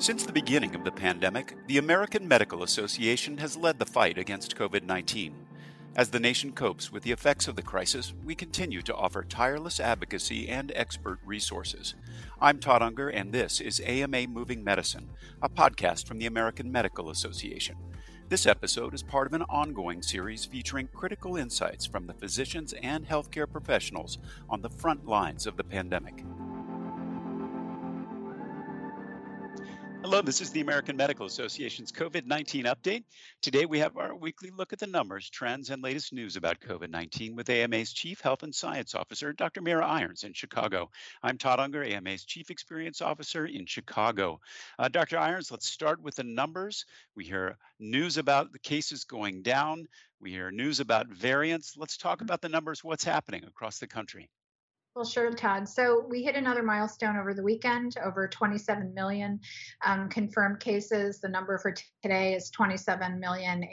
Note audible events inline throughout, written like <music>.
Since the beginning of the pandemic, the American Medical Association has led the fight against COVID 19. As the nation copes with the effects of the crisis, we continue to offer tireless advocacy and expert resources. I'm Todd Unger, and this is AMA Moving Medicine, a podcast from the American Medical Association. This episode is part of an ongoing series featuring critical insights from the physicians and healthcare professionals on the front lines of the pandemic. Hello, this is the American Medical Association's COVID 19 update. Today we have our weekly look at the numbers, trends, and latest news about COVID 19 with AMA's Chief Health and Science Officer, Dr. Mira Irons in Chicago. I'm Todd Unger, AMA's Chief Experience Officer in Chicago. Uh, Dr. Irons, let's start with the numbers. We hear news about the cases going down, we hear news about variants. Let's talk about the numbers, what's happening across the country. Well, sure, Todd. So we hit another milestone over the weekend, over 27 million um, confirmed cases. The number for today is 27 million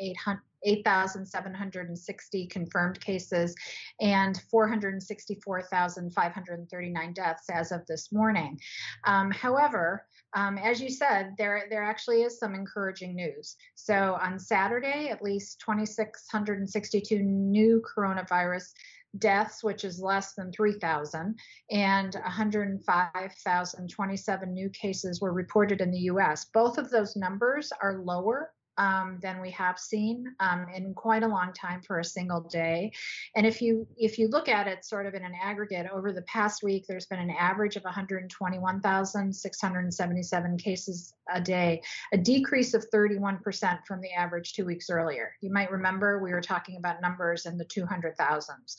8,760 confirmed cases and 464,539 deaths as of this morning. Um, however, um, as you said, there there actually is some encouraging news. So on Saturday, at least 2,662 new coronavirus deaths, which is less than 3,000, and 105,027 new cases were reported in the US. Both of those numbers are lower um, than we have seen um, in quite a long time for a single day. And if you if you look at it sort of in an aggregate over the past week, there's been an average of 121,677 cases a day, a decrease of 31% from the average two weeks earlier. You might remember we were talking about numbers in the 200,000s.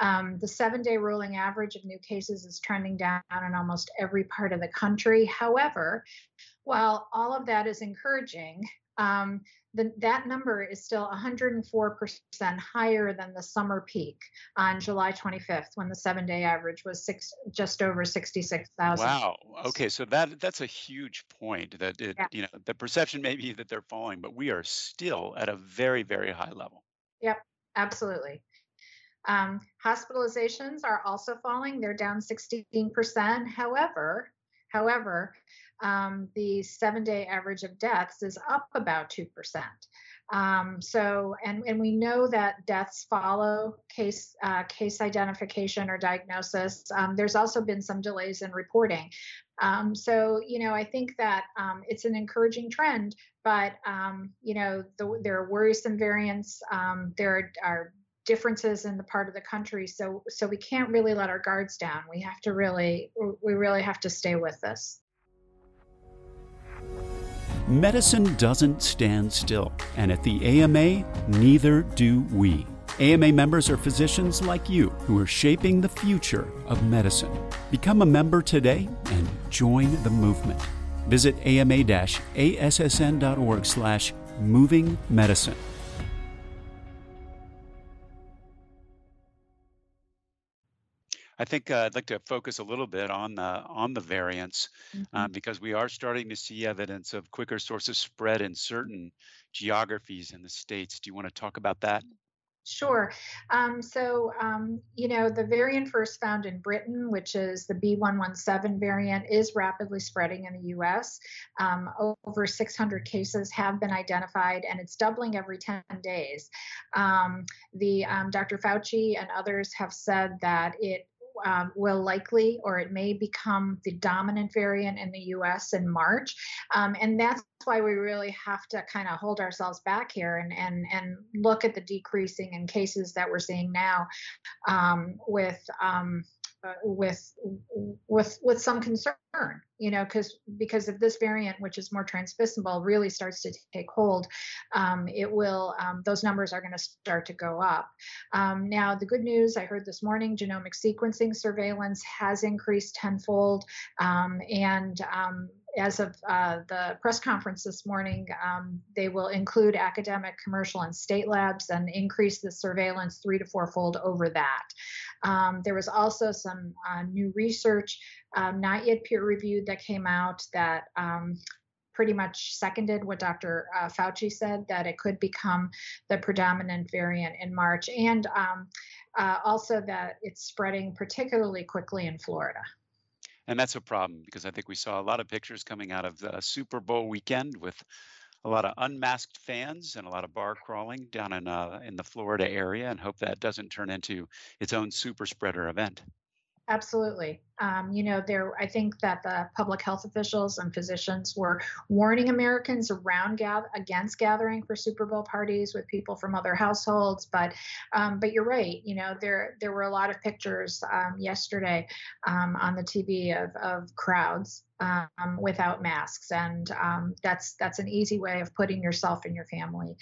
Um, the seven day rolling average of new cases is trending down in almost every part of the country. However, while all of that is encouraging, um, the, that number is still 104% higher than the summer peak on July 25th, when the seven-day average was six, just over 66,000. Wow. Okay, so that that's a huge point. That it, yeah. you know, the perception may be that they're falling, but we are still at a very, very high level. Yep, absolutely. Um, hospitalizations are also falling; they're down 16%. However, however, um, the seven day average of deaths is up about 2%. Um, so, and, and we know that deaths follow case uh, case identification or diagnosis. Um, there's also been some delays in reporting. Um, so, you know, I think that um, it's an encouraging trend, but um, you know, the, there are worrisome variants. Um, there are differences in the part of the country, so so we can't really let our guards down. We have to really, we really have to stay with this. Medicine doesn't stand still, and at the AMA, neither do we. AMA members are physicians like you who are shaping the future of medicine. Become a member today and join the movement. Visit ama-assn.org slash moving medicine. I think uh, I'd like to focus a little bit on the on the variants mm-hmm. uh, because we are starting to see evidence of quicker sources spread in certain geographies in the states. Do you want to talk about that? Sure. Um, so, um, you know, the variant first found in Britain, which is the B117 variant, is rapidly spreading in the US. Um, over 600 cases have been identified, and it's doubling every 10 days. Um, the um, Dr. Fauci and others have said that it um, will likely or it may become the dominant variant in the US in March. Um, and that's why we really have to kind of hold ourselves back here and, and, and look at the decreasing in cases that we're seeing now um, with. Uh, with with with some concern you know because because if this variant which is more transmissible really starts to take hold um, it will um, those numbers are going to start to go up. Um, now the good news i heard this morning genomic sequencing surveillance has increased tenfold um, and um, as of uh, the press conference this morning, um, they will include academic, commercial, and state labs and increase the surveillance three to fourfold over that. Um, there was also some uh, new research, um, not yet peer reviewed, that came out that um, pretty much seconded what Dr. Uh, Fauci said that it could become the predominant variant in March, and um, uh, also that it's spreading particularly quickly in Florida. And that's a problem because I think we saw a lot of pictures coming out of the Super Bowl weekend with a lot of unmasked fans and a lot of bar crawling down in uh, in the Florida area, and hope that doesn't turn into its own super spreader event. Absolutely. Um, you know, there. I think that the public health officials and physicians were warning Americans around against gathering for Super Bowl parties with people from other households. But, um, but you're right. You know, there there were a lot of pictures um, yesterday um, on the TV of of crowds um, without masks, and um, that's that's an easy way of putting yourself and your family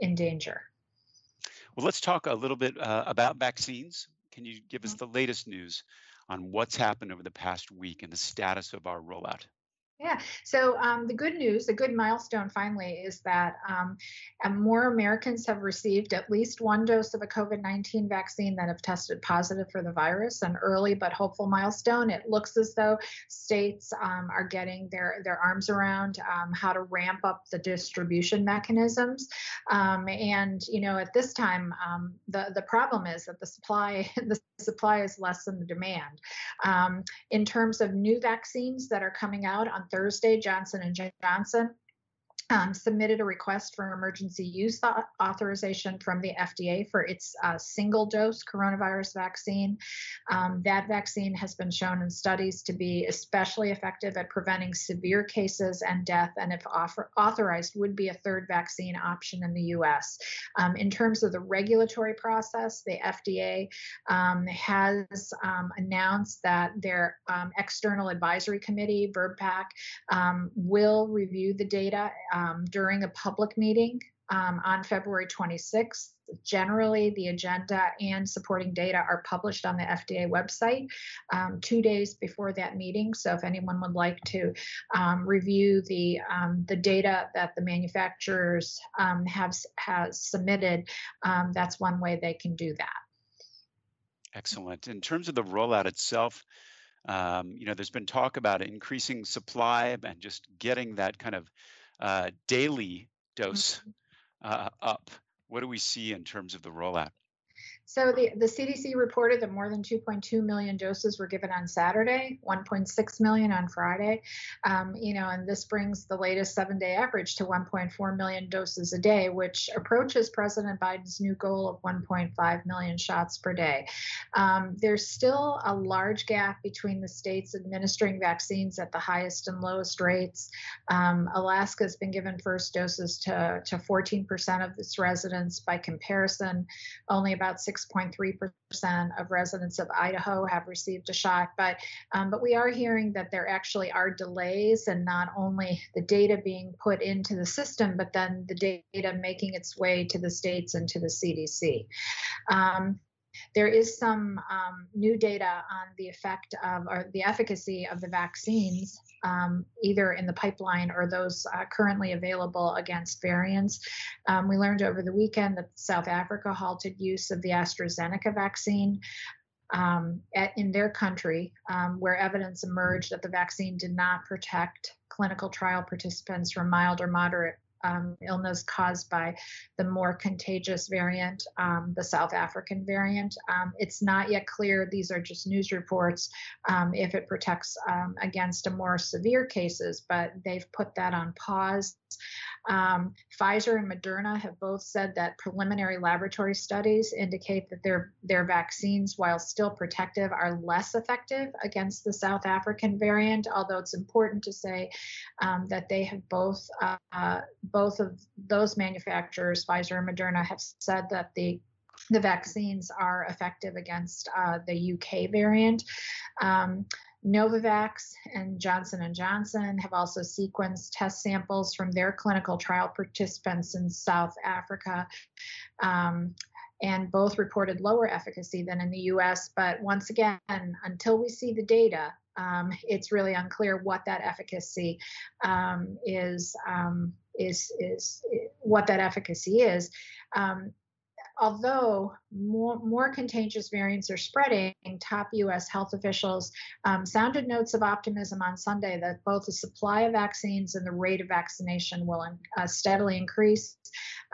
in danger. Well, let's talk a little bit uh, about vaccines. Can you give us mm-hmm. the latest news on what's happened over the past week and the status of our rollout? Yeah. So um, the good news, the good milestone finally is that um, more Americans have received at least one dose of a COVID 19 vaccine that have tested positive for the virus, an early but hopeful milestone. It looks as though states um, are getting their, their arms around um, how to ramp up the distribution mechanisms. Um, and, you know, at this time, um, the, the problem is that the supply, <laughs> the supply is less than the demand. in terms of new vaccines that are coming out on Thursday, Johnson and Johnson um, submitted a request for emergency use authorization from the FDA for its uh, single dose coronavirus vaccine. Um, that vaccine has been shown in studies to be especially effective at preventing severe cases and death, and if offer, authorized, would be a third vaccine option in the US. Um, in terms of the regulatory process, the FDA um, has um, announced that their um, external advisory committee, VRBPAC, will review the data um, during a public meeting um, on February 26th. Generally, the agenda and supporting data are published on the FDA website um, two days before that meeting. So, if anyone would like to um, review the um, the data that the manufacturers um, have has submitted, um, that's one way they can do that. Excellent. In terms of the rollout itself, you know, there's been talk about increasing supply and just getting that kind of daily dose mm-hmm. uh, up? What do we see in terms of the rollout? So the, the CDC reported that more than 2.2 million doses were given on Saturday, 1.6 million on Friday. Um, you know, and this brings the latest seven-day average to 1.4 million doses a day, which approaches President Biden's new goal of 1.5 million shots per day. Um, there's still a large gap between the states administering vaccines at the highest and lowest rates. Um, Alaska has been given first doses to, to 14% of its residents. By comparison, only about 6 6.3% of residents of Idaho have received a shot. But um, but we are hearing that there actually are delays, and not only the data being put into the system, but then the data making its way to the states and to the CDC. Um, there is some um, new data on the effect of or the efficacy of the vaccines, um, either in the pipeline or those uh, currently available against variants. Um, we learned over the weekend that South Africa halted use of the AstraZeneca vaccine. Um, at, in their country, um, where evidence emerged that the vaccine did not protect clinical trial participants from mild or moderate um, illness caused by the more contagious variant, um, the South African variant. Um, it's not yet clear, these are just news reports, um, if it protects um, against a more severe cases, but they've put that on pause. Um, Pfizer and Moderna have both said that preliminary laboratory studies indicate that their their vaccines, while still protective, are less effective against the South African variant. Although it's important to say um, that they have both uh, both of those manufacturers, Pfizer and Moderna, have said that the the vaccines are effective against uh, the UK variant. Um, Novavax and Johnson & Johnson have also sequenced test samples from their clinical trial participants in South Africa. Um, and both reported lower efficacy than in the US. But once again, until we see the data, um, it's really unclear what that efficacy um, is, um, is, is, what that efficacy is. Although more, more contagious variants are spreading, top U.S. health officials um, sounded notes of optimism on Sunday that both the supply of vaccines and the rate of vaccination will uh, steadily increase.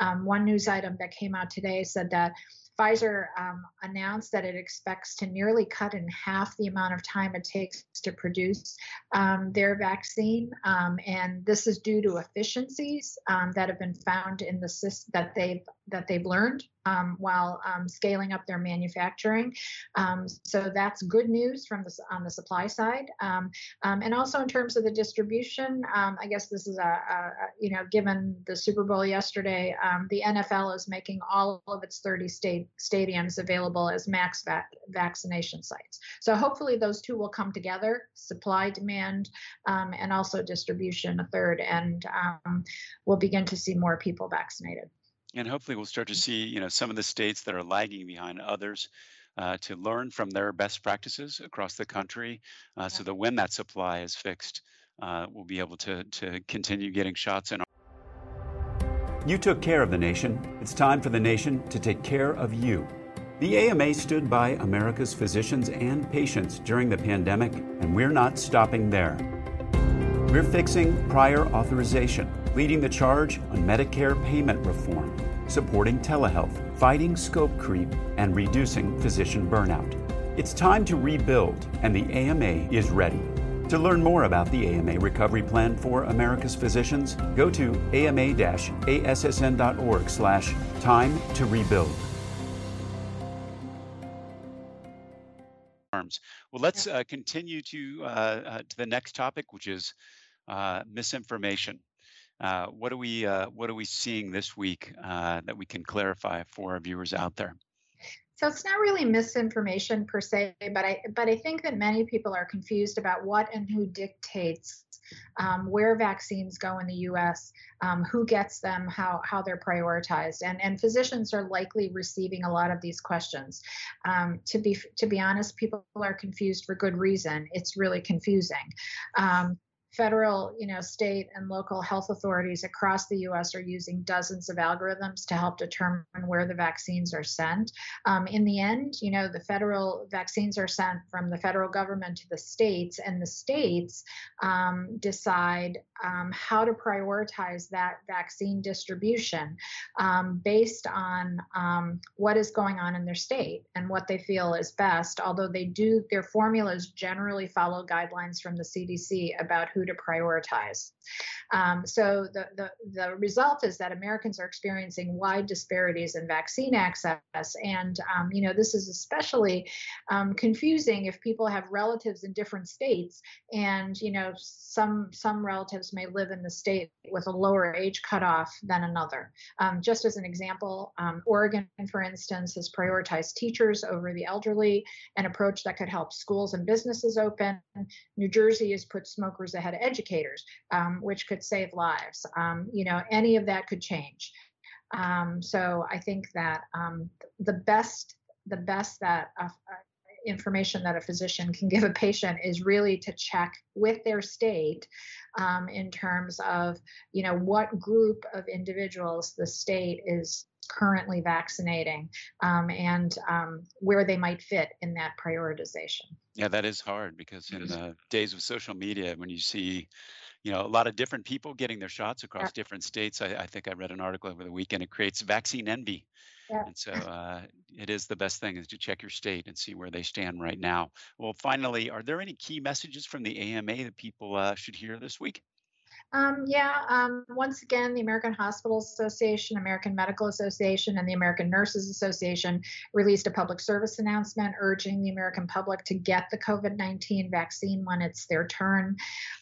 Um, one news item that came out today said that Pfizer um, announced that it expects to nearly cut in half the amount of time it takes to produce um, their vaccine, um, and this is due to efficiencies um, that have been found in the system that they've that they've learned um, while um, scaling up their manufacturing. Um, so that's good news from the on the supply side, um, um, and also in terms of the distribution. I guess this is a, a, you know given the Super Bowl yesterday, the NFL is making all of its 30 state stadiums available as max vac- vaccination sites. So hopefully those two will come together: supply, demand, and also distribution. A third, and we'll begin to see more people vaccinated and hopefully we'll start to see you know some of the states that are lagging behind others uh, to learn from their best practices across the country uh, so that when that supply is fixed uh, we'll be able to, to continue getting shots in you took care of the nation. It's time for the nation to take care of you. The AMA stood by America's physicians and patients during the pandemic, and we're not stopping there. We're fixing prior authorization, leading the charge on Medicare payment reform, supporting telehealth, fighting scope creep, and reducing physician burnout. It's time to rebuild, and the AMA is ready. To learn more about the AMA Recovery Plan for America's Physicians, go to ama-assn.org slash time to rebuild. Well, let's uh, continue to, uh, uh, to the next topic, which is uh, misinformation. Uh, what are we uh, what are we seeing this week uh, that we can clarify for our viewers out there? So it's not really misinformation per se, but I but I think that many people are confused about what and who dictates um, where vaccines go in the U.S., um, who gets them, how how they're prioritized, and and physicians are likely receiving a lot of these questions. Um, to be to be honest, people are confused for good reason. It's really confusing. Federal, you know, state and local health authorities across the U.S. are using dozens of algorithms to help determine where the vaccines are sent. Um, in the end, you know, the federal vaccines are sent from the federal government to the states, and the states um, decide um, how to prioritize that vaccine distribution um, based on um, what is going on in their state and what they feel is best. Although they do, their formulas generally follow guidelines from the CDC about who to prioritize. Um, so the, the, the result is that Americans are experiencing wide disparities in vaccine access. And, um, you know, this is especially um, confusing if people have relatives in different states and, you know, some, some relatives may live in the state with a lower age cutoff than another. Um, just as an example, um, Oregon, for instance, has prioritized teachers over the elderly, an approach that could help schools and businesses open. New Jersey has put smokers ahead educators, um, which could save lives. Um, you know, any of that could change. Um, so I think that um, the best, the best that uh, information that a physician can give a patient is really to check with their state um, in terms of, you know, what group of individuals the state is currently vaccinating um, and um, where they might fit in that prioritization. Yeah, that is hard because in the days of social media, when you see you know a lot of different people getting their shots across yeah. different states I, I, think i read an article over the weekend it creates vaccine envy yeah. and so uh, it is the best thing is to check your state and see where they stand right now well finally are there any key messages from the ama that people uh, should hear this week um, yeah, um, once again, the American Hospital Association, American Medical Association, and the American Nurses Association released a public service announcement urging the American public to get the COVID 19 vaccine when it's their turn.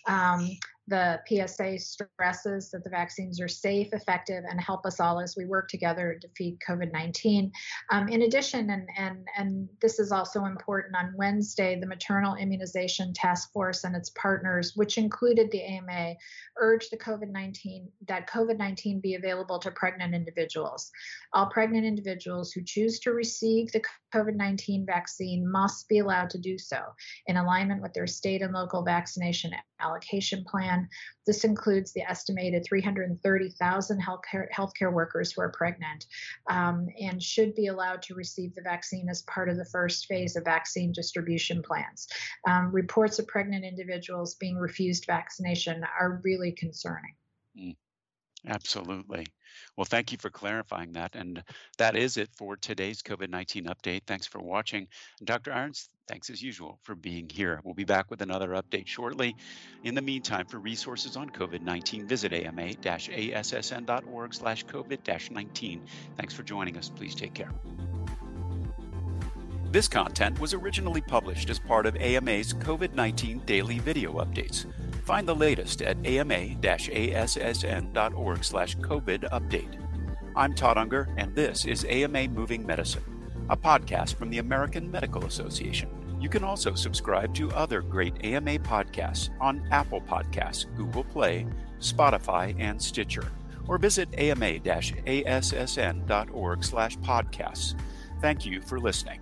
Um, the PSA stresses that the vaccines are safe, effective, and help us all as we work together to defeat COVID 19. Um, in addition, and, and, and this is also important, on Wednesday, the Maternal Immunization Task Force and its partners, which included the AMA, urged the COVID 19 that COVID 19 be available to pregnant individuals. All pregnant individuals who choose to receive the COVID 19 vaccine must be allowed to do so in alignment with their state and local vaccination allocation plan. This includes the estimated 330,000 healthcare, healthcare workers who are pregnant um, and should be allowed to receive the vaccine as part of the first phase of vaccine distribution plans. Um, reports of pregnant individuals being refused vaccination are really concerning. Mm. Absolutely. Well, thank you for clarifying that. And that is it for today's COVID 19 update. Thanks for watching. Dr. Irons, thanks as usual for being here. We'll be back with another update shortly. In the meantime, for resources on COVID 19, visit ama assn.org slash COVID 19. Thanks for joining us. Please take care. This content was originally published as part of AMA's COVID 19 daily video updates. Find the latest at ama-assn.org slash COVID update. I'm Todd Unger, and this is AMA Moving Medicine, a podcast from the American Medical Association. You can also subscribe to other great AMA podcasts on Apple Podcasts, Google Play, Spotify, and Stitcher, or visit ama-assn.org slash podcasts. Thank you for listening.